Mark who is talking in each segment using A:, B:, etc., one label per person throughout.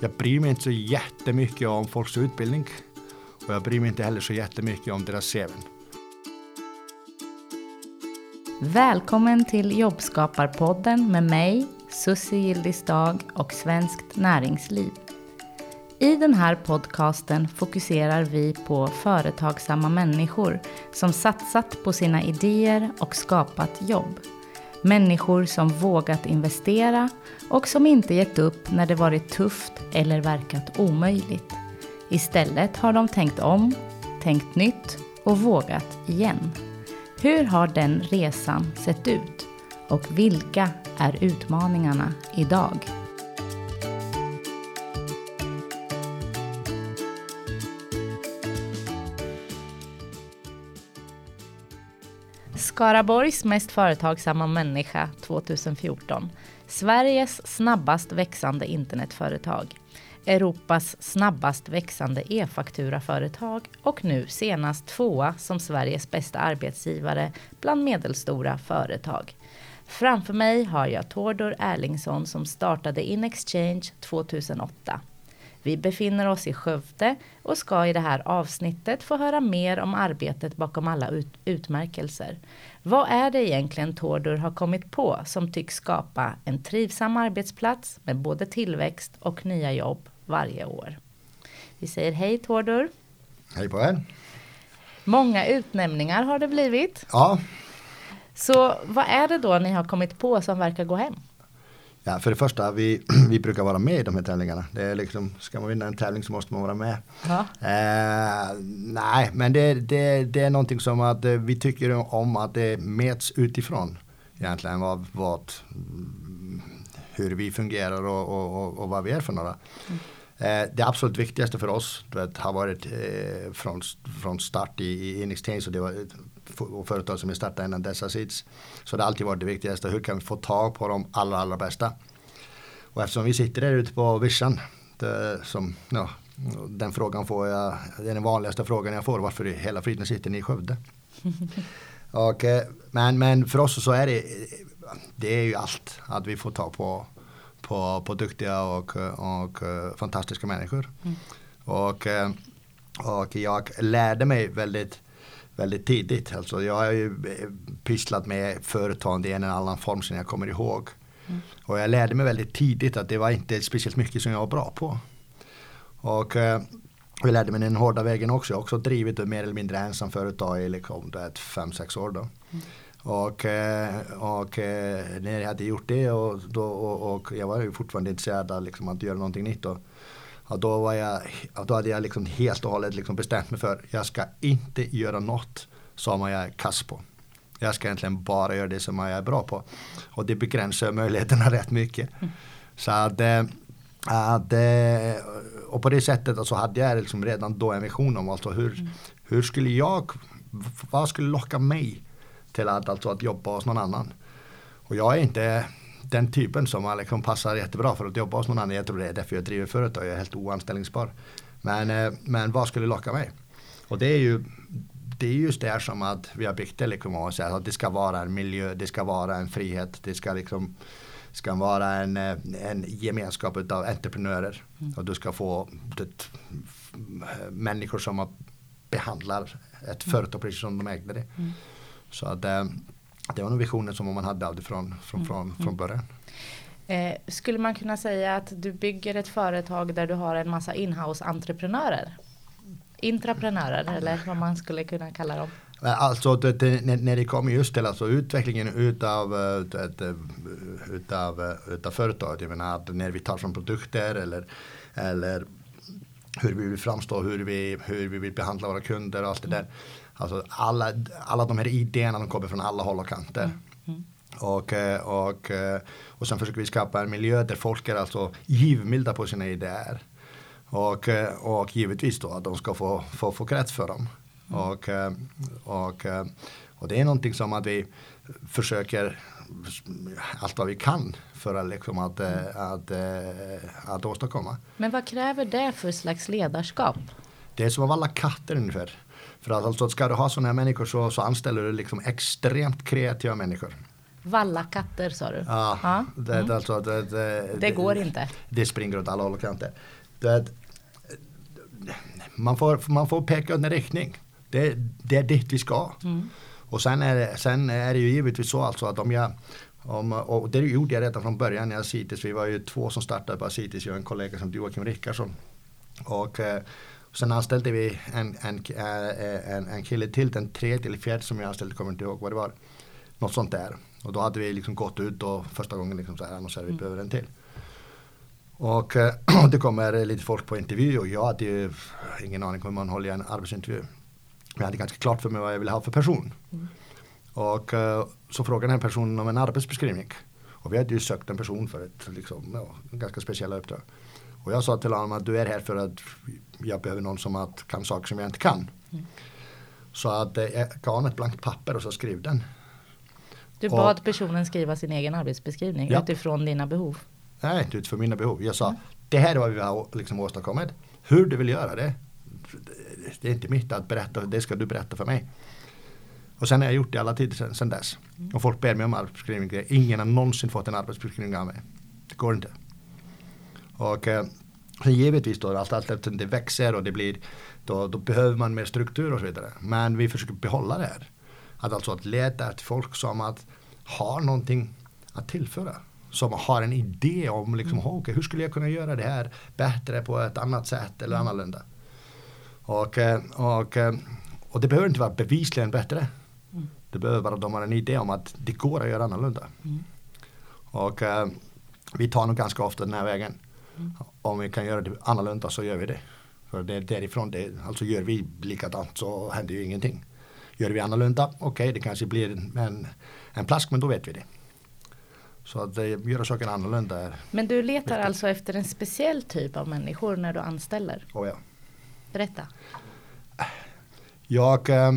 A: Jag bryr mig inte så jättemycket om folks utbildning och jag bryr mig inte heller så jättemycket om deras CV.
B: Välkommen till Jobbskaparpodden med mig, Susie Gildisdag och Svenskt Näringsliv. I den här podcasten fokuserar vi på företagsamma människor som satsat på sina idéer och skapat jobb. Människor som vågat investera och som inte gett upp när det varit tufft eller verkat omöjligt. Istället har de tänkt om, tänkt nytt och vågat igen. Hur har den resan sett ut? Och vilka är utmaningarna idag? Skaraborgs mest företagsamma människa 2014. Sveriges snabbast växande internetföretag. Europas snabbast växande e-fakturaföretag och nu senast tvåa som Sveriges bästa arbetsgivare bland medelstora företag. Framför mig har jag Tordor Erlingsson som startade InExchange 2008. Vi befinner oss i Skövde och ska i det här avsnittet få höra mer om arbetet bakom alla ut utmärkelser. Vad är det egentligen Tordor har kommit på som tycks skapa en trivsam arbetsplats med både tillväxt och nya jobb varje år? Vi säger hej Tordor.
A: Hej på er.
B: Många utnämningar har det blivit.
A: Ja.
B: Så vad är det då ni har kommit på som verkar gå hem?
A: Ja, för det första, vi, vi brukar vara med i de här tävlingarna. Det är liksom, ska man vinna en tävling så måste man vara med.
B: Ja.
A: Eh, nej, men det, det, det är någonting som att eh, vi tycker om att det mäts utifrån. Egentligen vad, vad, hur vi fungerar och, och, och, och vad vi är för några. Mm. Eh, det absolut viktigaste för oss vet, har varit eh, från, från start i, i Inextain, så det var och företag som är startade innan dessa sids. Så det har alltid varit det viktigaste, hur kan vi få tag på de allra, allra bästa? Och eftersom vi sitter där ute på vischan, som, ja, den frågan får jag, det är den vanligaste frågan jag får, varför i hela friden sitter ni i Skövde? och, eh, men, men för oss så är det, det är ju allt, att vi får tag på på, på duktiga och, och fantastiska människor. Mm. Och, och jag lärde mig väldigt väldigt tidigt. Alltså jag har ju pysslat med företag i en eller annan form sedan jag kommer ihåg. Mm. Och jag lärde mig väldigt tidigt att det var inte speciellt mycket som jag var bra på. Och eh, jag lärde mig den hårda vägen också. Jag har också drivit mer eller mindre ensam företag i liksom, 5-6 år. Då. Mm. Och, eh, och eh, när jag hade gjort det och, då, och, och jag var ju fortfarande intresserad av liksom, att göra någonting nytt. Då, och då, var jag, då hade jag liksom helt och hållet liksom bestämt mig för att jag ska inte göra något som jag är kass på. Jag ska egentligen bara göra det som jag är bra på. Och det begränsar möjligheterna rätt mycket. Mm. Så att, eh, att, och på det sättet så hade jag liksom redan då en vision om alltså hur, mm. hur skulle jag, vad skulle locka mig till att, alltså att jobba hos någon annan. Och jag är inte den typen som liksom passar jättebra för att jobba hos någon annan. Jag tror det är därför jag driver företag. Jag är helt oanställningsbar. Men, eh, men vad skulle locka mig? Och det är ju det är just det som att vi har byggt det liksom och att det ska vara en miljö, det ska vara en frihet, det ska liksom ska vara en, eh, en gemenskap av entreprenörer. Mm. Och du ska få det, människor som behandlar ett mm. företag precis som de ägde det. Mm. Så att eh, det var nog visionen som man hade det från, från, från, mm. från början.
B: Eh, skulle man kunna säga att du bygger ett företag där du har en massa inhouse-entreprenörer? Intraprenörer eller vad man skulle kunna kalla dem?
A: Alltså det, när, när det kommer just till alltså utvecklingen utav, utav, utav, utav företaget. Jag menar när vi tar fram produkter eller, eller hur vi vill framstå, hur vi, hur vi vill behandla våra kunder och allt det där. Alltså alla, alla de här idéerna de kommer från alla håll och kanter. Mm. Mm. Och, eh, och, eh, och sen försöker vi skapa en miljö där folk är alltså givmilda på sina idéer. Och, eh, och givetvis då att de ska få, få, få krets för dem. Mm. Och, och, och det är någonting som att vi försöker allt vad vi kan för att, liksom att, mm. att, att, att åstadkomma.
B: Men vad kräver det för slags ledarskap?
A: Det är som av alla katter ungefär. För att alltså, ska du ha sådana här människor så, så anställer du liksom extremt kreativa människor.
B: Valla katter sa du?
A: Ja,
B: Ja,
A: Det,
B: mm.
A: alltså, det, det,
B: Det går inte.
A: Det springer åt alla håll och kanter. Man, får, man får peka ut en riktning. Det, det är dit vi ska.
B: Mm.
A: Och sen är, det, sen är det ju givetvis så alltså att om jag om, och det gjorde jag redan från början när jag CITES. Vi var ju två som startade på CITES. Jag och en kollega som Joakim Rickardsson. Och eh, sen anställde vi en, en, eh, en, en kille till, den tredje eller fjärde som jag anställde, kommer inte ihåg vad det var. Något sånt där. Och då hade vi liksom gått ut och första gången liksom så här annonserade vi
B: Mm.
A: behöver en till. Och eh, det kommer lite folk på intervju och jag hade ju ingen aning om hur man håller en arbetsintervju. Men jag hade ganska klart för mig vad jag ville ha för person.
B: Mm.
A: Och eh, så frågade den personen om en arbetsbeskrivning. Och vi hade ju sökt en person för ett liksom, ja, ganska speciella uppdrag. Och jag sa till honom att du är här för att jag behöver någon som att, kan saker som jag inte kan.
B: Mm.
A: Så att eh, jag gav honom ett blankt papper och så skrev den.
B: Du
A: Och-
B: bad personen skriva sin egen arbetsbeskrivning
A: Ja.
B: utifrån dina behov.
A: Nej, inte utifrån mina behov. Jag sa, det här är vad vi har liksom åstadkommit. Hur du vill göra det, det är inte mitt att berätta, det ska du berätta för mig. Och sen har jag gjort det alla tider sen, sen dess. Och folk ber mig om arbetsbeskrivning. Ingen har någonsin fått en arbetsbeskrivning av mig. Det går inte. Och eh, sen givetvis då, allt, allt eftersom det växer och det blir, då, då behöver man mer struktur och så vidare. Men vi försöker behålla det här. Att alltså att leta efter folk som att har någonting att tillföra. Som har en idé om liksom, okay, hur skulle jag kunna göra det här bättre på ett annat sätt eller annorlunda. Och, eh, och, eh, och det behöver inte vara bevisligen bättre.
B: Mm.
A: Det behöver bara att de har en idé om att det går att göra annorlunda.
B: Mm.
A: Och eh, vi tar nog ganska ofta den här vägen. Om vi kan göra det annorlunda så gör vi det. För det är därifrån det, alltså gör vi likadant så händer ju ingenting. Gör vi annorlunda, okej det kanske blir en, en plask men då vet vi det. Så att eh, göra saker annorlunda är,
B: Men du letar
A: Viktigt.
B: alltså efter en speciell typ av människor när du anställer?
A: oh ja.
B: Berätta.
A: Jag, eh,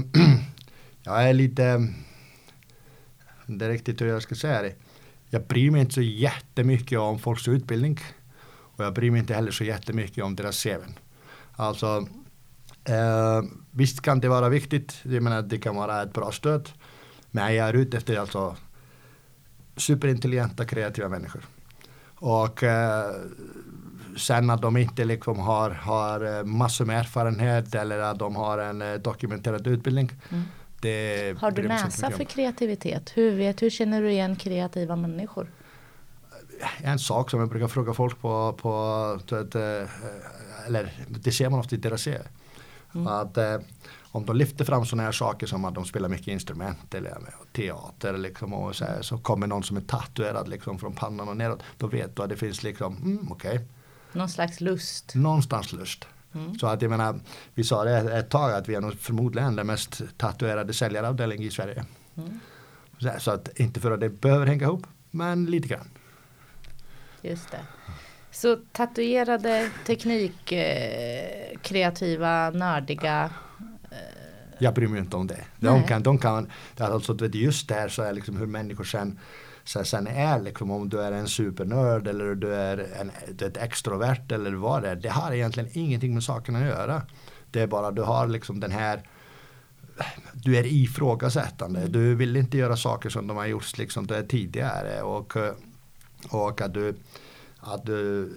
A: jag är lite, är riktigt hur jag ska säga det. Jag bryr mig inte så jättemycket om folks utbildning. Och jag bryr mig inte heller så jättemycket om deras CV. Alltså, eh, visst kan det vara viktigt. Jag menar, det kan vara ett bra stöd. Men jag är ute efter alltså superintelligenta, kreativa människor. Och eh, sen att de inte liksom har, har eh, massor med erfarenhet eller att de har en eh, dokumenterad utbildning.
B: Mm. Har du näsa för kreativitet? Hur, vet, hur känner du igen kreativa människor?
A: En sak som jag brukar fråga folk på, på att, eh, eller det ser man ofta i deras CV.
B: Mm.
A: Att eh, om de lyfter fram sådana här saker som att de spelar mycket instrument eller teater liksom, och så, här, så kommer någon som är tatuerad liksom, från pannan och neråt. Då vet du att det finns liksom, mm, okej,
B: Någon slags lust?
A: någonstans lust.
B: Mm.
A: Så att jag menar, vi sa det ett tag att vi är nog förmodligen den mest tatuerade säljaravdelningen i Sverige.
B: Mm.
A: Så, här, så att inte för att det behöver hänga ihop, men lite grann.
B: Just det. Så tatuerade, teknik, eh, nördiga.
A: Jag bryr mig inte om det. De
B: Nej.
A: kan, de kan, det alltså, just där så är liksom hur människor sen, så sen är liksom om du är en supernörd eller du är en, ett extrovert eller vad det är. Det har egentligen ingenting med saken att göra. Det är bara du har liksom den här du är ifrågasättande. Du vill inte göra saker som de har gjort liksom tidigare. Och, eh, och att, du, att du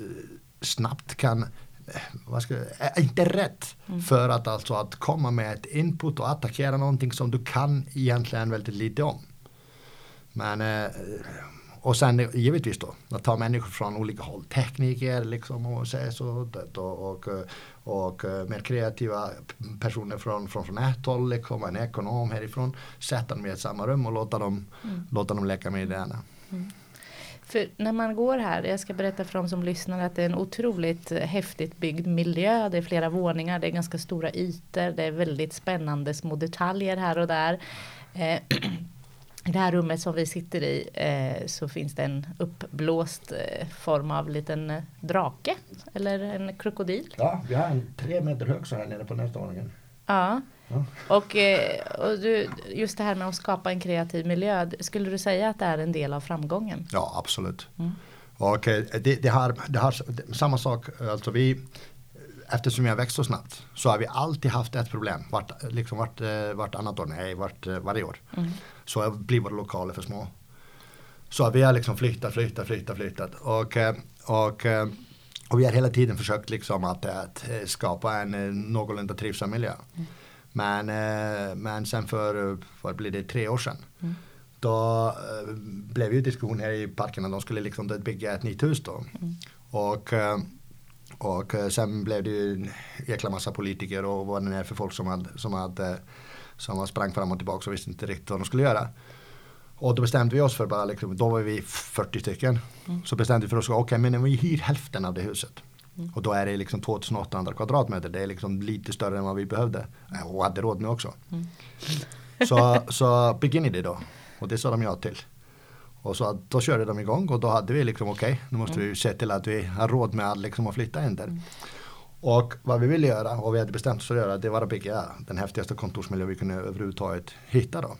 A: snabbt kan eh, vad ska, är inte rätt för att alltså att komma med ett input och attackera någonting som du kan egentligen väldigt lite om. Men eh, och sen givetvis då att ta människor från olika håll, tekniker liksom och så, och, och, och eh, mer kreativa personer från, från, från ett håll, liksom, en ekonom härifrån, sätta dem i ett samma rum och låta dem, låta dem leka med idéerna.
B: För när man går här, jag ska berätta för de som lyssnar att det är en otroligt häftigt byggd miljö. Det är flera våningar, det är ganska stora ytor, det är väldigt spännande små detaljer här och där. Eh, I det här rummet som vi sitter i eh, så finns det en uppblåst eh, form av liten eh, drake eller en krokodil.
A: Ja, vi har en tre meter hög så här nere på nästa våningen.
B: Ja.
A: Ja.
B: Och, eh, och du, just det här med att skapa en kreativ miljö, skulle du säga att det är en del av framgången?
A: Ja, absolut.
B: Mm.
A: Och det, det, har, det har samma sak, alltså vi Eftersom jag växt så snabbt så har vi alltid haft ett problem. Vart, liksom vart, eh, vart annat år, nej vart, eh, varje år.
B: Mm.
A: Så blir våra lokaler för små. Så vi har liksom flyttat, flyttat, flyttat, flyttat. Och, och, och vi har hela tiden försökt liksom att, att skapa en någorlunda trivsam miljö. Mm. Men, men sen för, vad blir det, tre år sedan. Mm. Då blev ju diskussion här i parken att de skulle liksom bygga ett nytt hus då. Mm. Och, och sen blev det ju en jäkla massa politiker och vad det är för folk som hade, som hade som sprang fram och tillbaka och visste inte riktigt vad de skulle göra. Och då bestämde vi oss för bara, liksom, då var vi 40 stycken. Mm. Så bestämde vi för oss, okej okay, men vi hyr hälften av det huset. Mm. Och då är det liksom 2800 kvadratmeter. Det är liksom lite större än vad vi behövde. Och hade råd med också. Mm. Så, så begin det då. Och det sa de ja till. Och så då körde de igång och då hade vi liksom okej, okay, nu måste mm. vi se till att vi har råd med att, liksom, att flytta in där. Mm. Och vad vi ville göra och vi hade bestämt oss för att göra det var att bygga den häftigaste kontorsmiljö vi kunde överhuvudtaget hitta då.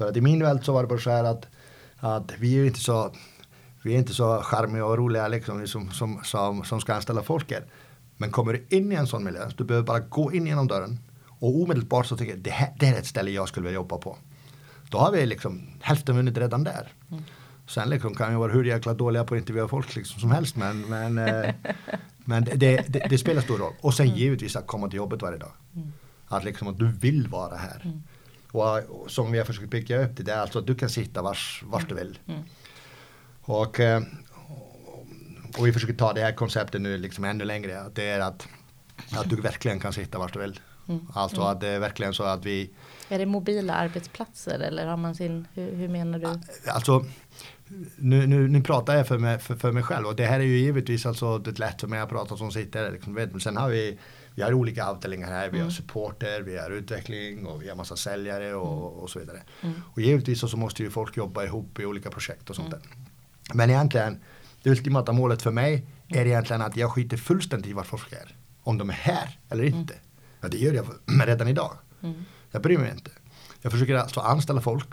A: För att i min värld så var det bara så här att, att vi är inte så vi är inte så charmiga och roliga liksom, som, som, som, som ska anställa folk här. Men kommer du in i en sån miljö, du behöver bara gå in genom dörren och omedelbart så tänker jag det här det är ett ställe jag skulle vilja jobba på. Då har vi liksom hälften vunnit redan där. Mm. Sen liksom kan vi vara hur jäkla dåliga på att intervjua folk liksom som helst men, men, eh, men det, det, det, spelar stor roll. Och sen mm. givetvis att komma till jobbet varje dag. Mm. Att liksom att du vill vara här. Mm. Och, som vi har försökt bygga upp det, det är alltså att du kan sitta vars, vars du vill. Mm. Och, eh, och vi försöker ta det här konceptet nu liksom ännu längre. Att det är att, att du verkligen kan sitta vars du vill. Mm. Alltså mm. att det är verkligen så att vi
B: Är det mobila arbetsplatser eller har man sin, hur, hur menar du?
A: Alltså nu, nu, nu pratar jag för mig, för, för mig själv och det här är ju givetvis alltså det lätt för mig att prata som sitter liksom, vet, men sen har vi vi har olika avdelningar här, vi har mm. supporter, vi har utveckling och vi har massa säljare och, mm. och så vidare. Mm. Och givetvis så måste ju folk jobba ihop i olika projekt och sånt där. Men egentligen, det ultimata målet för mig är egentligen att jag skiter fullständigt i var folk är. Om de är här eller inte. Ja, det gör jag redan idag. Jag bryr mig inte. Jag försöker alltså anställa folk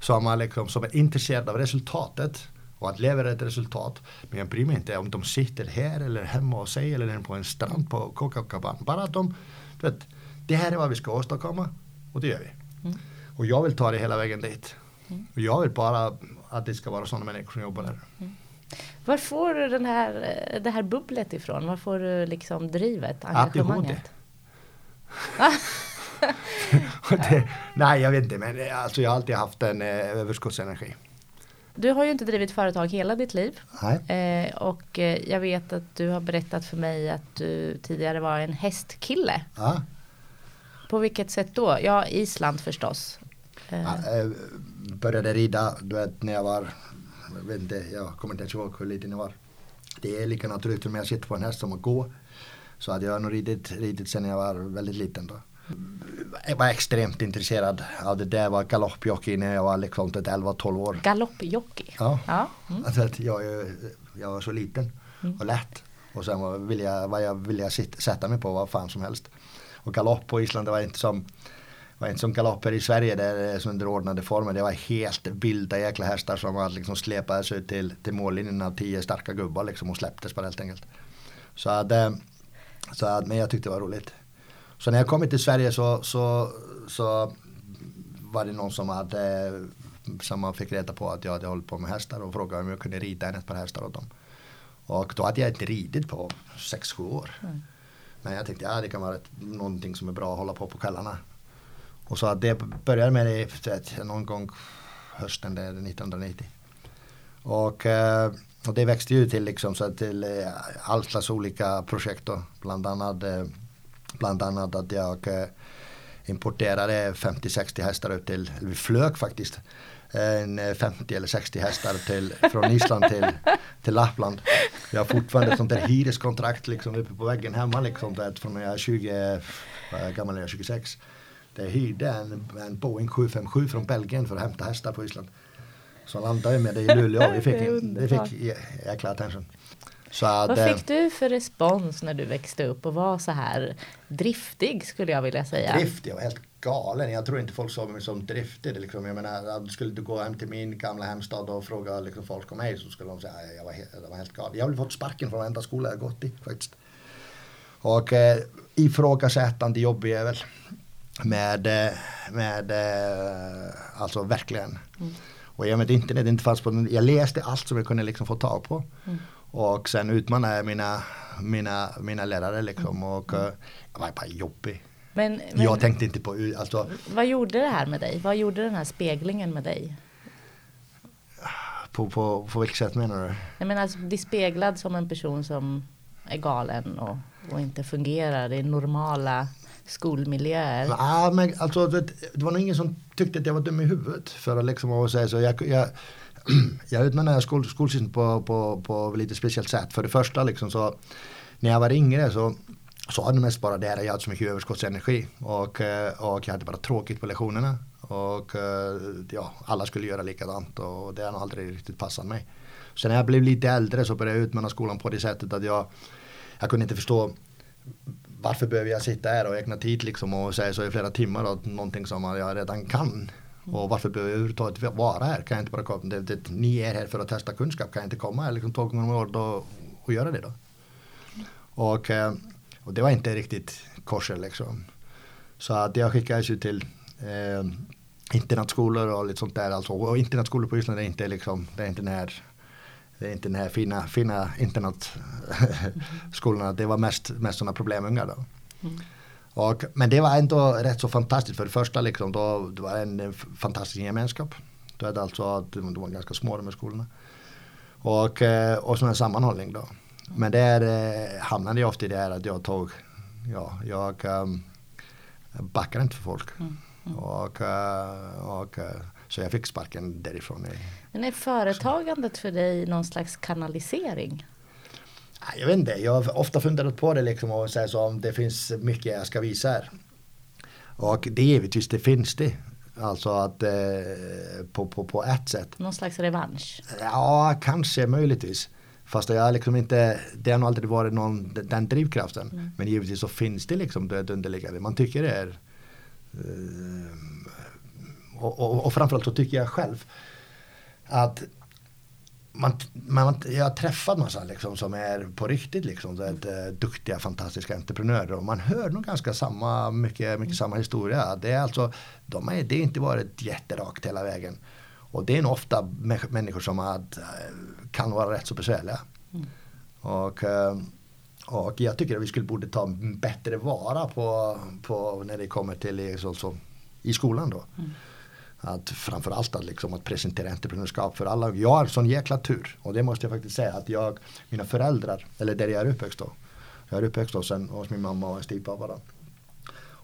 A: som är, liksom, som är intresserade av resultatet och att leverera ett resultat. Men jag bryr mig inte om de sitter här eller hemma hos sig eller på en strand på Copacabana. Bara att de, vet, det här är vad vi ska åstadkomma och det gör vi. Mm. Och jag vill ta det hela vägen dit. Mm. Och jag vill bara att det ska vara sådana människor som jobbar där. Mm.
B: Var får du den här, det här bubblet ifrån? Var får du liksom drivet, engagemanget?
A: det, nej, jag vet inte, men alltså jag har alltid haft en eh, överskottsenergi.
B: Du har ju inte drivit företag hela ditt liv. Eh, och eh, jag vet att du har berättat för mig att du tidigare var en hästkille. Ja. På vilket sätt då? Ja, Island förstås.
A: Eh. Ja, eh, började rida du vet, när jag var, jag, vet inte, jag kommer inte ens ihåg hur liten jag var. Det är lika naturligt för mig att sitta på en häst som att gå. Så att jag har nog ridit, ridit sedan jag var väldigt liten. Då jag var extremt intresserad av det där var galoppjockey när jag var liksom 11-12 år.
B: Galoppjockey?
A: Ja. ja. Mm. Alltså jag, jag var så liten mm. och lätt. Och sen ville jag, vad jag ville sätta mig på vad fan som helst. Och galopp på Island det var inte som var inte som galopper i Sverige där det är underordnade former. Det var helt vilda jäkla hästar som liksom släpades ut till, till mållinjen av tio starka gubbar liksom och släpptes bara helt enkelt. Så att, eh, så att, men jag tyckte det var roligt. Så när jag kom till Sverige så, så, så var det någon som hade som man fick reda på att jag hade hållit på med hästar och frågade om jag kunde rida en ett par hästar åt dem. Och då hade jag inte ridit på 6-7 år. Mm. Men jag tänkte att ja, det kan vara ett, någonting som är bra att hålla på på kvällarna. Och så att det började med det någon gång hösten där 1990. Och, eh, och det växte ju till liksom så till eh, all slags olika projekt då. Bland annat eh, Bland annat att jag eh, importerade 50-60 hästar upp till, vi flög faktiskt en 50 eh, eller 60 hästar till, från Island till, till Lappland. Jag har fortfarande ett sånt där hyreskontrakt liksom uppe på väggen hemma liksom där, från när jag är 20, vad gammal är jag, 26. Det hyrde en, en Boeing 757 från Belgien för att hämta hästar på Island. Så landade vi med det i Luleå. Vi fick, vi fick jäkla attention.
B: Att, Vad fick du för respons när du växte upp och var så här driftig skulle jag vilja säga?
A: Driftig, jag var helt galen. Jag tror inte folk såg mig som driftig. Liksom. Jag menar, skulle du gå hem till min gamla hemstad och fråga liksom, folk om mig så skulle de säga att jag var, helt, jag var helt galen. Jag har fått sparken från varenda skola jag gått i faktiskt. Och eh, ifrågasättande jobbjävel. Med, eh, med eh, alltså verkligen. Mm. Och och med internet inte fanns på jag läste allt som jag kunde liksom få tag på. Mm. Och sen utmanade jag mina, mina, mina lärare liksom och uh, jag var bara jobbig. Men, men, jag tänkte inte på alltså,
B: Vad gjorde det här med dig? Vad gjorde den här speglingen med dig?
A: På, på, på vilket sätt menar du?
B: Jag menar alltså, bli speglad som en person som är galen och, och inte fungerar i normala skolmiljöer.
A: Ja, men alltså, det, det var nog ingen som tyckte att jag var dum i huvudet. För att liksom säga så. Jag, jag, jag utmanade skol, skolsystemet på, på, på lite speciellt sätt. För det första liksom så när jag var yngre så så hade det mest bara det här. jag hade så mycket överskottsenergi och, eh, och jag hade bara tråkigt på lektionerna. Och eh, ja, alla skulle göra likadant och det har nog aldrig riktigt passat mig. Sen när jag blev lite äldre så började jag utmana skolan på det sättet att jag, jag kunde inte förstå varför behöver jag sitta här och ägna tid liksom och säga så i flera timmar åt någonting som jag redan kan. Och varför behöver jag överhuvudtaget vara här? Kan jag inte bara komma? Det, det, typ, ni är här för att testa kunskap. Kan jag inte komma här liksom två gånger om året och, och göra det då? Och, eh, och det var inte riktigt korset liksom. Så att jag skickades ju till eh, internatskolor och lite sånt där. Alltså, och internatskolor på Island är inte liksom, det är inte när det är inte den här fina, fina internatskolorna. Det var mest, mest sådana problemungar då. Mm. Och, men det var ändå rätt så fantastiskt. För det första liksom, då, det var en fantastisk gemenskap. Då är det alltså, de var ganska små de här skolorna. Och, eh, och sån här sammanhållning då. Men där eh, hamnade jag ofta i det här att jag tog, ja, jag um, backade inte för folk. Mm. Mm. Och, uh, och, uh, så jag fick sparken därifrån.
B: Men är företagandet för dig någon slags kanalisering?
A: Jag vet inte, jag har ofta funderat på det liksom och säger så om det finns mycket jag ska visa här. Och det givetvis det finns det. Alltså att eh, på, på, på ett sätt.
B: Någon slags revansch?
A: Ja, kanske möjligtvis. Fast jag liksom inte, det har nog aldrig varit någon, den drivkraften. Mm. Men givetvis så finns det liksom det underliggande. Man tycker det är eh, och, och, och framförallt så tycker jag själv att man, man, jag har träffat massa liksom som är på riktigt liksom, det, det, duktiga fantastiska entreprenörer och man hör nog ganska samma, mycket, mycket samma historia. Det är alltså, de är, det har inte varit jätterakt hela vägen. Och det är nog ofta människor som att, kan vara rätt så besvärliga. Mm. Och, eh, och jag tycker att vi skulle borde ta bättre vara på, på när det kommer till så, så, i skolan då. Mm att framförallt att, liksom, att presentera entreprenörskap för alla. Jag har sån jäkla tur och det måste jag faktiskt säga att jag, mina föräldrar, eller där jag är uppväxt då. Jag är uppväxt hos, en, hos min mamma och en styvpappa då.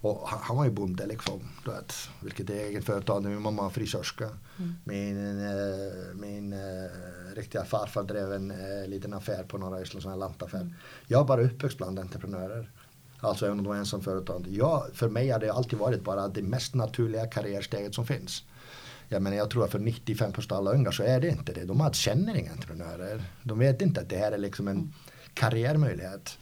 A: Och han, han, var ju bonde liksom. Du vet, vilket är eget företag. Min mamma var frisörska. Mm. Min, äh, min äh, riktiga farfar drev en äh, liten affär på norra Island, en lantaffär. Mm. Jag är bara uppväxt bland entreprenörer. Alltså även om de var ensam företag. Jag, för mig har det alltid varit bara det mest naturliga karriärsteget som finns. Jag menar jag tror att för 95% av alla unga så är det inte det. De känner inga entreprenörer. De vet inte att det här är liksom en karriärmöjlighet.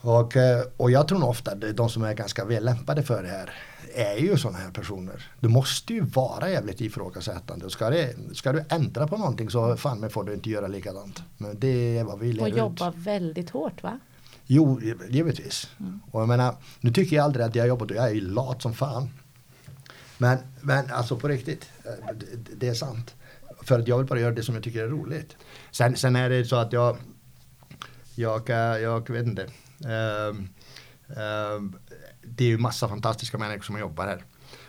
A: Och, eh, och jag tror ofta att de som är ganska väl lämpade för det här är ju sådana här personer. Du måste ju vara jävligt ifrågasättande. Ska, det, ska du ändra på någonting så fan men får du inte göra likadant. Men det är vad vi lever
B: Och jobba ut. väldigt hårt va?
A: Jo, givetvis. Mm. Och jag menar, nu tycker jag aldrig att jag jobbar, jag är ju lat som fan. Men, men alltså på riktigt, eh, det, är sant. För att jag vill bara göra det som jag tycker är roligt. Sen, sen är det så att jag, jag, eh, jag vet inte. Um, um, det är ju massa fantastiska människor som jobbar här.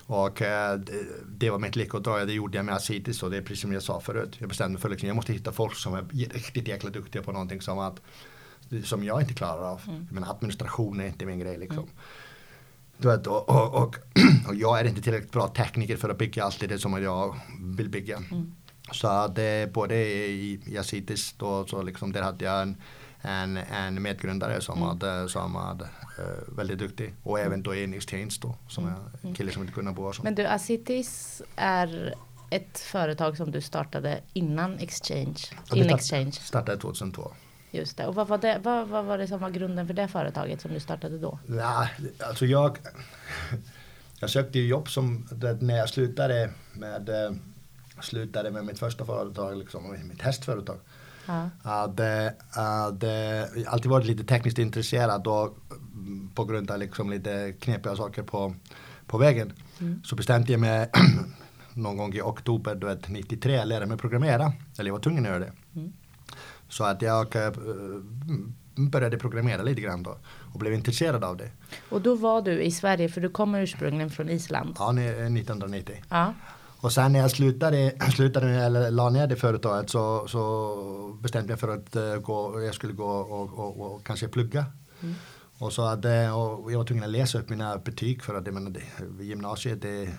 A: Och uh, det, var mitt lyckodrag, det gjorde jag med Asitis och det är precis som jag sa förut. Jag bestämde mig för att liksom, jag måste hitta folk som är riktigt jäkla duktiga på någonting som att som jag inte klarar av. Mm. Men administration är inte min grej liksom. Mm. Du vet, och, och, och, och, jag är inte tillräckligt bra tekniker för att bygga allt det som jag vill bygga. Mm. Så det både i, Asitis då, så liksom där hade jag en, en, en medgrundare som, mm. hade, som hade uh, väldigt duktig. Och mm. även då i Exchange då, som är en mm. kille som inte kunde bo
B: Men du, Asitis är ett företag som du startade innan Exchange? In Exchange.
A: startade 2002.
B: Just det. Och vad var det, vad, vad var det som var grunden för det företaget som du startade då?
A: Ja, alltså jag, jag sökte ju jobb som, när jag slutade med, eh, slutade med mitt första företag, liksom, mitt hästföretag. Ja. Hade, hade alltid varit lite tekniskt intresserad och på grund av liksom lite knepiga saker på, på vägen. Mm. Så bestämde jag mig någon gång i oktober du vet, 93 lära mig programmera. Eller jag var tvungen att göra det.
B: Mm.
A: Så att jag eh, började programmera lite grann då och blev intresserad av det.
B: Och då var du i Sverige för du kommer ursprungligen från Island.
A: Ja, ni- 1990.
B: Ja.
A: Och sen när jag slutade, slutade eller la ner det företaget så, så bestämde jag för att eh, gå, jag skulle gå och, och, och kanske plugga. Och, så hade, och jag var tvungen att läsa upp mina betyg för att jag menar, det, gymnasiet, det,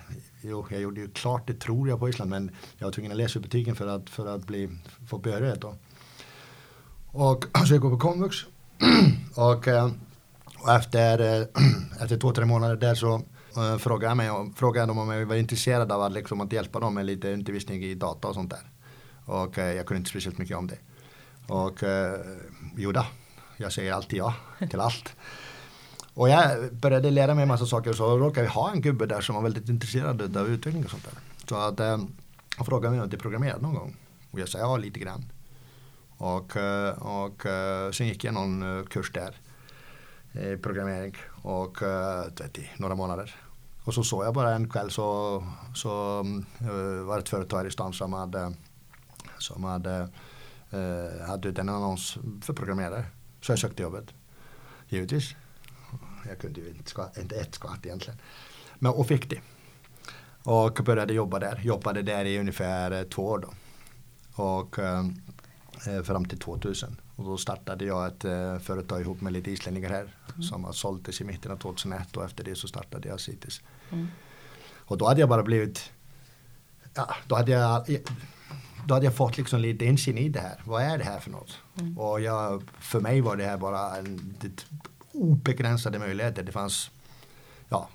A: jo, jag gjorde ju klart det tror jag på Island men jag var tvungen att läsa upp betygen för att, för att bli, få behörighet då. Och så jag går på komvux och, eh, och efter, eh, efter två, tre månader där så eh, frågade jag mig frågade de om jag var intresserad av att, liksom, att hjälpa dem med lite undervisning i data och sånt där. Och jag kunde inte speciellt mycket om det. Och eh, jo då, jag säger alltid ja till allt. Och jag började lära mig en massa saker och så råkade jag ha en gubbe där som var väldigt intresserad av utveckling och sånt där. Så att eh, han frågade mig om jag programmerade någon gång. Och jag sa ja, lite grann. Och, eh, och eh, sen gick jag någon eh, kurs där i programmering och eh, vet, i några månader. Och så såg jag bara en kväll så, så var det ett företag här i stan som hade, som hade, hade ut en annons för programmerare. Så jag sökte jobbet. Givetvis. Jag kunde ju inte, skvatt, inte ett skvatt egentligen. Men, och fick det. Och började jobba där. Jobbade där i ungefär två år då. Och fram till 2000. Och då startade jag ett eh, företag ihop med lite islänningar här. Som har såldes i mitten av 2001 och efter det så startade jag Cities.
B: Mm.
A: Och då hade jag bara blivit, ja, då hade jag, då hade jag fått liksom lite insyn i det här. Vad är det här för något? Och jag, för mig var det här bara en, det, obegränsade möjligheter. Det fanns, ja,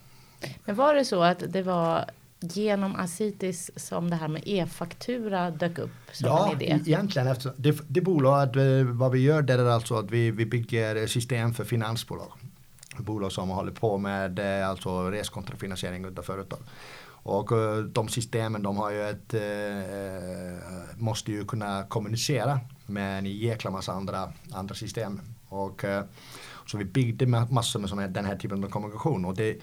B: Men var det så att det var genom Acitis som det här med e-faktura dök upp som
A: Ja,
B: en idé?
A: egentligen. Efter, det, det bolag, eh, vad vi gör där är alltså att vi, vi bygger system för finansbolag. Bolag som håller på med eh, alltså reskontrafinansiering av företag. Och eh, de systemen de har ju ett, eh, måste ju kunna kommunicera med en jäkla massa andra, andra system. Och, eh, så vi byggde ma- massor med den här typen av kommunikation. Och, det,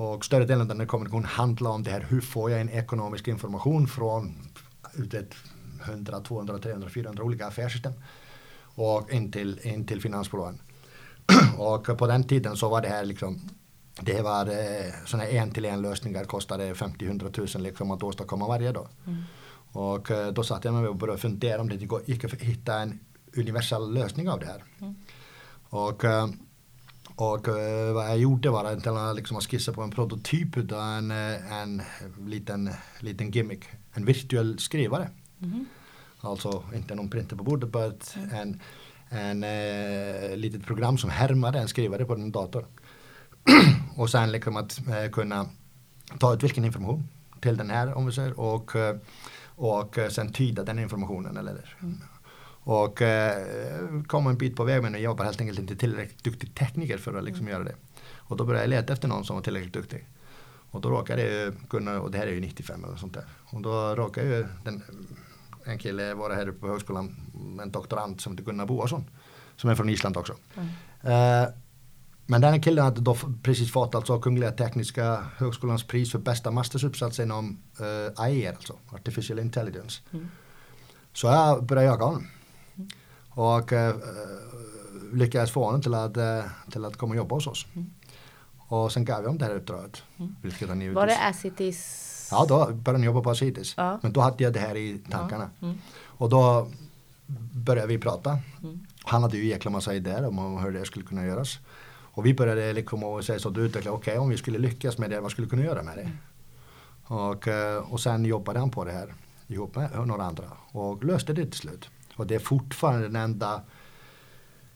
A: och större delen av den här kommunikationen handlar om det här, hur får jag en ekonomisk information från ut ett 100, 200, 300, 400 olika affärssystem. Och in till, in till finansbolagen. och på den tiden så var det här liksom det var eh, sådana här en till en lösningar kostade 50-100 000 liksom att åstadkomma varje dag. Och eh, då satt jag mig och började fundera om det gick- att hitta en universell lösning av det här. Och, eh, och eh, vad jag gjorde var att jag liksom att skissa på en prototyp av en, eh, en liten, liten gimmick. En virtuell skrivare. Alltså inte någon printer på bordet, bara ett, en, en eh, litet program som härmade en skrivare på en dator. och sen liksom att eh, kunna ta ut vilken information till den här om vi säger och, eh, och eh, sen tyda den informationen. Eller, Och eh, kom en bit på väg men jag var helt enkelt inte tillräckligt duktig tekniker för att liksom göra det. Och då började jag leta efter någon som var tillräckligt duktig. Och då råkade jag kunna, och det här är ju 95 eller sånt där. Och då råkade ju den, en kille vara här på högskolan, en doktorand som heter Gunnar Boasson. Som är från Island också. Eh, men den här killen hade då precis fått alltså Kungliga Tekniska Högskolans pris för bästa mastersuppsats inom uh, AIR, alltså Artificial Intelligence. Så jag började jaga honom. Och eh, lyckades få honom till att, eh, till att komma och jobba hos oss. Och sen gav jag honom det här uppdraget. Vilket han givetvis-
B: Var det Acitis?
A: Ja, då började han jobba på Acitis.
B: Ja.
A: Men då hade jag det här i tankarna.
B: Mm.
A: Och då började vi prata.
B: Mm.
A: Han hade ju jäkla massa idéer om hur det skulle kunna göras. Och vi började liksom och säga så att utveckla, okej om vi skulle lyckas med det, vad skulle vi kunna göra med det? Och, eh, och sen jobbade han på det här ihop med några andra och löste det till slut. Och det är fortfarande den enda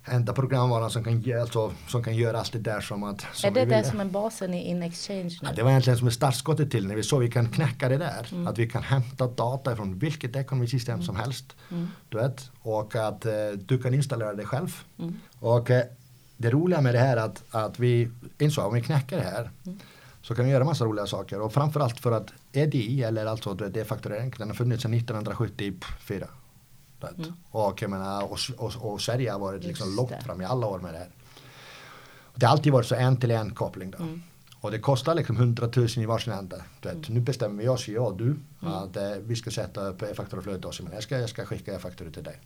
A: enda programvaran som kan, alltså, som kan göra allt det där som att som
B: Är det det som är basen i In-Exchange?
A: Ja, det var egentligen som ett startskottet till när vi såg att vi kan knäcka det där. Att vi kan hämta data från vilket ekonomisystem som helst. Du vet, och att eh, du kan installera det själv. Och eh, det roliga med det här är att, att vi insåg att om vi knäcker det här så kan vi göra massa roliga saker. Och framförallt för att EDI, eller alltså du vet, D-fakturering, den har funnits sedan 1974. Du vet. Och, jag menar, och, och, och Sverige har varit liksom långt fram i alla år med det här. Det har alltid varit så en till en koppling då. Och det kostar liksom 100 000 i varsin ände. Vet, Nu bestämmer vi oss, jag och du,
B: Mm.
A: att eh, vi ska sätta upp e-fakturaflödet. Men jag ska, jag ska skicka e-fakturor till dig.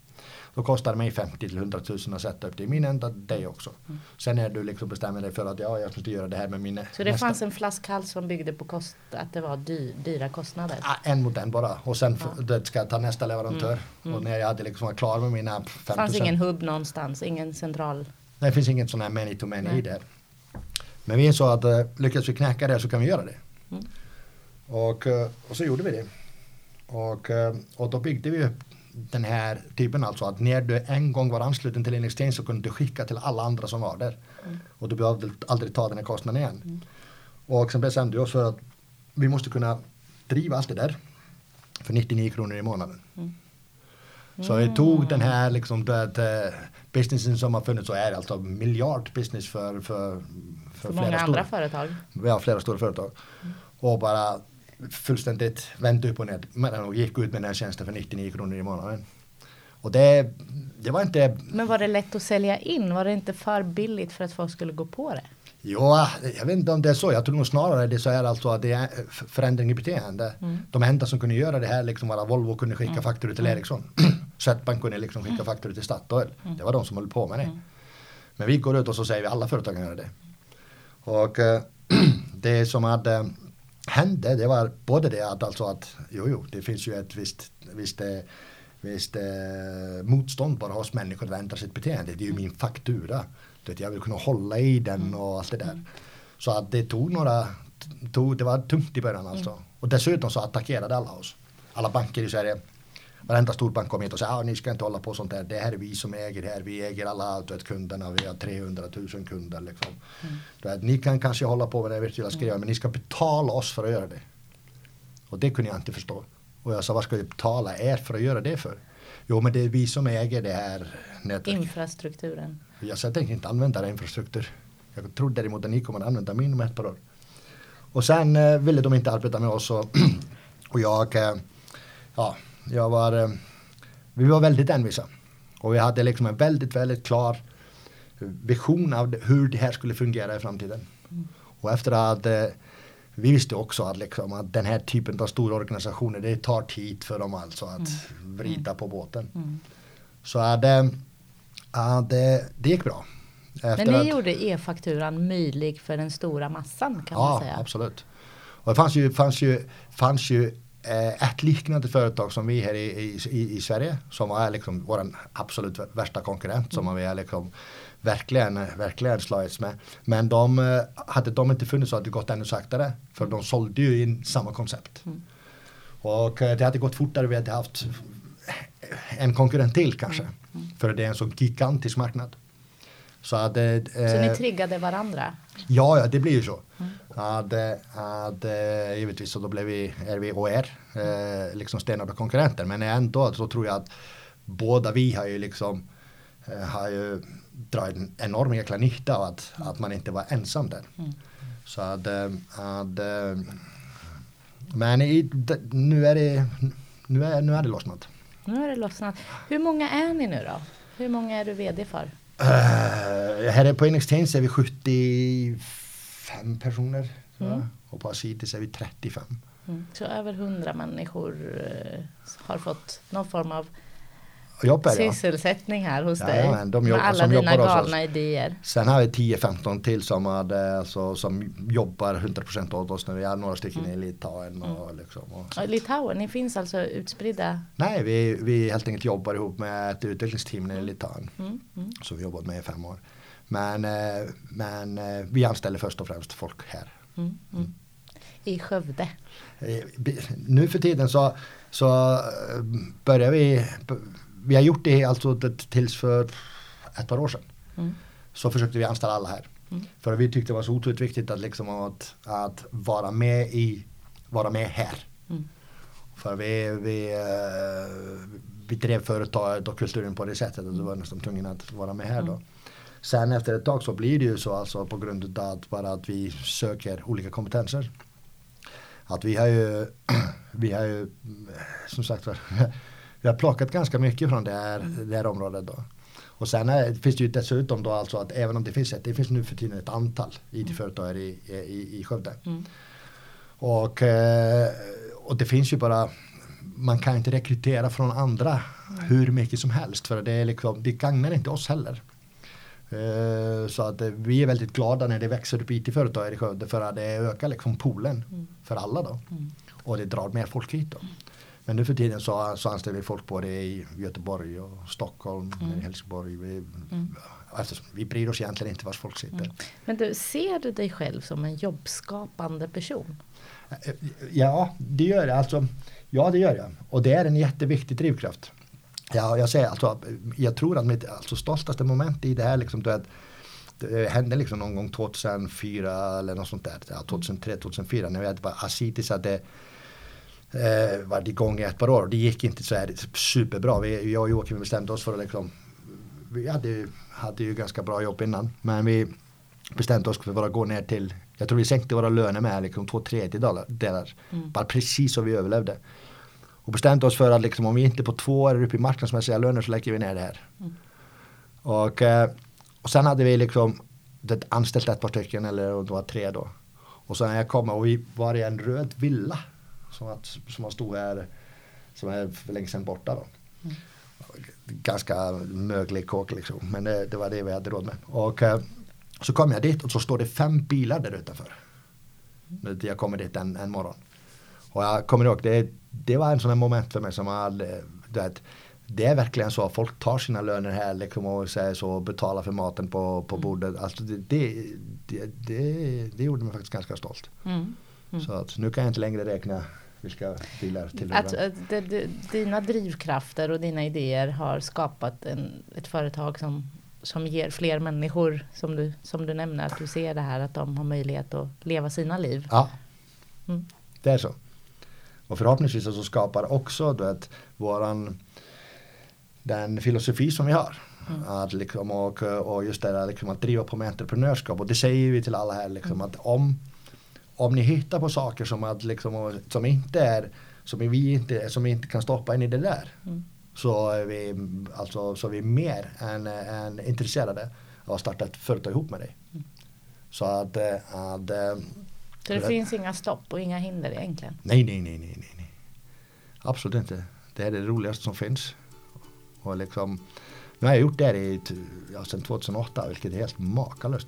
A: Då kostar det mig 50 till 100 000 att sätta upp det i min ända, dig också. Sen är du liksom bestämmer dig för att ja, jag måste göra det här med mina
B: Så det
A: nästa-
B: fanns en flaskhals som byggde på kost, att det var dy, dyra kostnader?
A: Ah, en mot en bara och sen det ska jag ta nästa leverantör. Och när jag hade liksom varit klar med mina 50
B: Det fanns ingen hubb någonstans, ingen central?
A: Nej, det finns inget sån här many to many
B: Nej.
A: i det. Men vi insåg att uh, lyckas vi knäcka det så kan vi göra det.
B: Mm.
A: Och, eh, och så gjorde vi det. Och, eh, och då byggde vi upp den här typen alltså att när du en gång var ansluten till Linux så kunde du skicka till alla andra som var där.
B: Mm.
A: Och du behövde aldrig ta den här kostnaden igen. Och sen bestämde vi oss för att vi måste kunna driva allt det där för 99 kronor i månaden.
B: Mm.
A: Så vi tog den här liksom det, businessen som har funnits och är alltså miljard business för, för,
B: För många andra företag?
A: vi har flera stora företag. Och bara fullständigt vänt upp och ner med den och gick ut med den här tjänsten för 99 kronor i månaden. Och det, det var inte,
B: Men var det lätt att sälja in? Var det inte för billigt för att folk skulle gå på det?
A: ja, jag vet inte om det är så. Jag tror nog snarare det är så här alltså att det är förändring i beteende. De enda som kunde göra det här liksom var att Volvo kunde skicka fakturor till Ericsson. Swedbank kunde liksom skicka fakturor till Statoil. Det var de som höll på med det. Men vi går ut och så säger vi alla företag kan göra det. Och eh, det som hade hände det var både det att alltså att jo jo det finns ju ett visst, visst, eh, visst eh, motstånd bara hos människor att ändra sitt beteende. Det är ju min faktura. Du vet, jag vill kunna hålla i den och allt det där. Så att det tog några, tog, det var tungt i början alltså. Och dessutom så attackerade alla oss. Alla banker i Sverige. Varenda storbank kom hit och sa ah, ni ska inte hålla på sånt där. Det här är vi som äger det här. Vi äger alla vet, kunderna. Vi har 300 000 kunder. Liksom. Du vet, ni kan kanske hålla på med det virtuella skriva men ni ska betala oss för att göra det. Och det kunde jag inte förstå. Och jag sa vad ska vi betala er för att göra det för? Jo men det är vi som äger det här nätverket.
B: Infrastrukturen?
A: Jag sa jag tänker inte använda den infrastruktur. Jag tror däremot att ni kommer att använda min om ett par år. Och sen eh, ville de inte arbeta med oss och, och jag, eh, ja, jag var, eh, vi var väldigt envisa. Och vi hade liksom en väldigt, väldigt klar vision av hur det här skulle fungera i framtiden. Och efter att eh, vi visste också att, liksom, att den här typen av stora organisationer det tar tid för dem alltså att vrida på båten.
B: Mm.
A: Så att, eh, att det, det gick bra. Efter
B: Men ni
A: att,
B: gjorde e-fakturan möjlig för den stora massan kan man
A: Ja,
B: säga?
A: absolut. Och det fanns ju, fanns ju, fanns ju ett liknande företag som vi här i, i, i, Sverige som är liksom vår absolut värsta konkurrent som vi är liksom verkligen, verkligen slagits med. Men de eh, hade de inte funnits så hade det gått ännu saktare för de sålde ju in samma koncept. Och eh, det hade gått fortare vi hade haft en konkurrent till kanske. För det är en så gigantisk marknad. Så, att, eh,
B: Så ni
A: eh,
B: triggade varandra?
A: Ja, ja, det blir ju så. Att, eh, att, eh, givetvis så då blev vi, är vi och är eh, liksom stenhårda konkurrenter. Men ändå så tror jag att båda vi har ju liksom eh, har ju dragit en enorm jäkla nytta av att, att man inte var ensam där. Så att, att men i, nu är det nu är, nu är det lossnat.
B: Nu har det lossnat. Hur många är ni nu då? Hur många är du VD för?
A: Uh, här är på Enextains är vi 75 personer. jag. Och på Acitis är vi 35.
B: Mm. Så över 100 människor eh, har fått någon form av
A: Och jobbar ja.
B: sysselsättning här hos
A: Ja,
B: dig.
A: ja, de
B: med
A: jobbar-
B: alla dina galna idéer.
A: Sen har vi 10-15 till som, hade, alltså, som jobbar 100% åt oss. När vi har några stycken i Litauen. Och liksom, och,
B: Ja, Litauen, ni finns alltså utspridda?
A: nej, vi, vi helt enkelt jobbar ihop med ett utvecklingsteam i Litauen.
B: Mm, mm.
A: Som vi jobbat med i fem år. Men, eh, men eh, vi anställer först och främst folk här.
B: Mm, mm. I Skövde.
A: Eh, Nu för tiden så, så börjar vi, vi har gjort det alltså det- tills för ett par år sedan.
B: Mm.
A: Så försökte vi anställa alla här.
B: Mm.
A: För vi tyckte det var så otroligt viktigt att, liksom att, att vara med i, vara med här.
B: Mm.
A: För vi, vi, eh, vi drev företaget och kulturen på det sättet att du var nästan tvungen att vara med här då. Sen efter ett tag så blir det ju så alltså på grund av att bara att vi söker olika kompetenser. Att vi har ju, vi har ju som sagt var, vi har plockat ganska mycket från det här, det här området då. Och sen är, finns det ju dessutom då alltså att även om det finns ett, det finns nu för tiden ett antal IT-företag i, i, i Skövde. Mm. Och, eh, och det finns ju bara, man kan inte rekrytera från andra hur mycket som helst för det, är liksom, det gagnar inte oss heller. Eh, så att vi är väldigt glada när det växer upp IT-företag i Skövde för att det ökar liksom poolen mm. för alla då. Mm. Och det drar mer folk hit då. Men nu för tiden så, så anställer vi folk både i Göteborg och Stockholm, mm. Helsingborg. Vi, mm. alltså, vi bryr oss egentligen inte var folk sitter. Mm.
B: Men du, ser du dig själv som en jobbskapande person?
A: Eh, ja, det gör jag. Alltså, ja, det gör jag. Och det är en jätteviktig drivkraft. Ja, jag säger alltså, jag tror att mitt alltså, stoltaste moment i det här liksom, det, det hände liksom någon gång 2004 eller något sånt där. Ja, 2003, 2004 när vi hade bara Asitis hade eh, varit igång i ett par år. Det gick inte så här superbra. Vi, jag och Joakim bestämde oss för att liksom, vi hade, hade ju ganska bra jobb innan. Men vi bestämde oss för att gå ner till, jag tror vi sänkte våra löner med liksom två tredjedelar. Mm. Bara precis så vi överlevde. Och bestämde oss för att liksom, om vi inte på två år är uppe i marknadsmässiga löner så lägger vi ner det här. Mm. Och, eh, och sen hade vi liksom anställt ett par stycken eller det var tre då. Och så när jag kom och vi var i en röd villa som, att, som stod här som är för länge sedan borta då. Mm. Ganska möglig kåk liksom. Men det, det, var det vi hade råd med. Och eh, så kom jag dit och så står det fem bilar där utanför. Mm. Jag kommer dit en, en morgon. Och jag kommer ihåg, det, det var en sån här moment för mig som hade, det, det är verkligen så att folk tar sina löner här liksom och säger så betalar för maten på, på mm. bordet. Alltså det, det, det, det, gjorde mig faktiskt ganska stolt. Mm. Mm. Så att nu kan jag inte längre räkna vilka bilar till
B: att, att det, det, Dina drivkrafter och dina idéer har skapat en, ett företag som, som ger fler människor, som du, som du nämner, att du ser det här att de har möjlighet att leva sina liv.
A: Ja, mm. det är så. Och förhoppningsvis så skapar också du vet, våran, den filosofi som vi har. Mm. Att liksom, och, och just det där liksom, att driva på med entreprenörskap. Och det säger vi till alla här liksom, mm. att om, om ni hittar på saker som, att, liksom, som inte är som vi inte, som vi inte kan stoppa in i det där. Mm. Så, är vi, alltså, så är vi mer än, än intresserade av att starta ett företag ihop med dig. Mm. Så att, att
B: så det finns inga stopp och inga hinder egentligen?
A: Nej, nej, nej, nej, nej. Absolut inte. Det är det roligaste som finns. Och liksom, nu har jag gjort det här i, ja, sedan 2008 vilket är helt makalöst.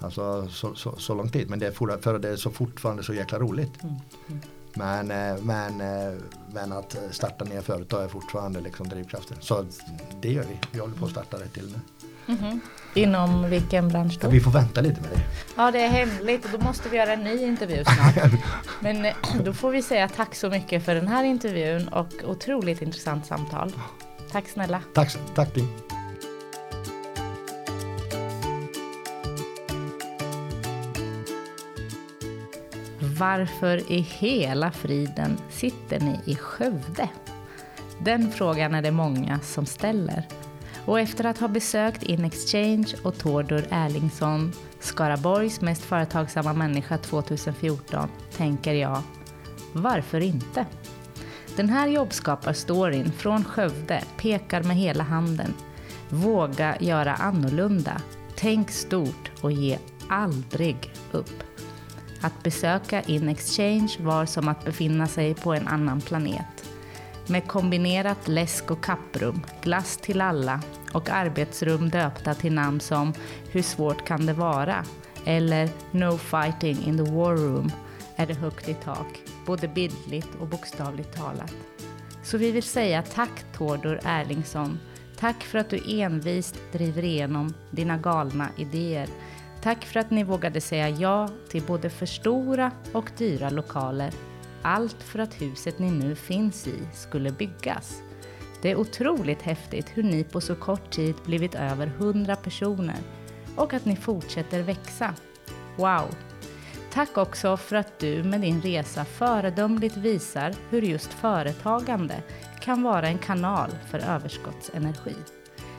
A: Alltså så, så, så lång tid men det är, för det är så fortfarande så jäkla roligt. Mm. Mm. Men, eh, men, eh, men att starta nya företag är fortfarande liksom drivkraften. Så det gör vi. Vi håller på att starta det till nu.
B: Mm -hmm. Inom vilken bransch då?
A: Vi får vänta lite med det.
B: Ja, det är hemligt och då måste vi göra en ny intervju snart. Men eh, då får vi säga tack så mycket för den här intervjun och otroligt intressant samtal. Tack snälla.
A: Tack, tack
B: Varför i hela friden sitter ni i Skövde? Den frågan är det många som ställer. Och efter att ha besökt InExchange och Tordur Erlingsson, Skaraborgs mest företagsamma människa 2014, tänker jag, varför inte? Den här jobbskaparstoryn från Skövde pekar med hela handen. Våga göra annorlunda. Tänk stort och ge aldrig upp. Att besöka InExchange var som att befinna sig på en annan planet. Med kombinerat läsk och kapprum, glass till alla och arbetsrum döpta till namn som Hur svårt kan det vara? eller No fighting in the war room är det högt i tak, både bildligt och bokstavligt talat. Så vi vill säga tack Tordor Erlingsson. Tack för att du envist driver igenom dina galna idéer. Tack för att ni vågade säga ja till både för stora och dyra lokaler. Allt för att huset ni nu finns i skulle byggas. Det är otroligt häftigt hur ni på så kort tid blivit över 100 personer och att ni fortsätter växa. Wow! Tack också för att du med din resa föredömligt visar hur just företagande kan vara en kanal för överskottsenergi.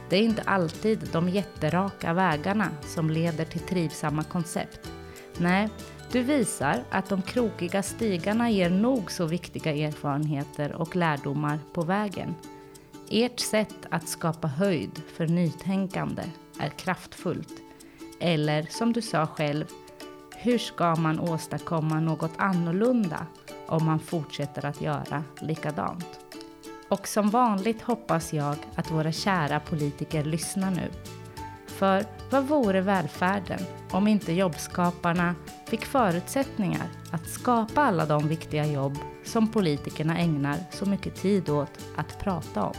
B: Det är inte alltid de jätteraka vägarna som leder till trivsamma koncept. Nej, du visar att de krokiga stigarna ger nog så viktiga erfarenheter och lärdomar på vägen. Ert sätt att skapa höjd för nytänkande är kraftfullt. Eller som du sa själv, hur ska man åstadkomma något annorlunda om man fortsätter att göra likadant? Och som vanligt hoppas jag att våra kära politiker lyssnar nu. För vad vore välfärden om inte jobbskaparna fick förutsättningar att skapa alla de viktiga jobb som politikerna ägnar så mycket tid åt att prata om?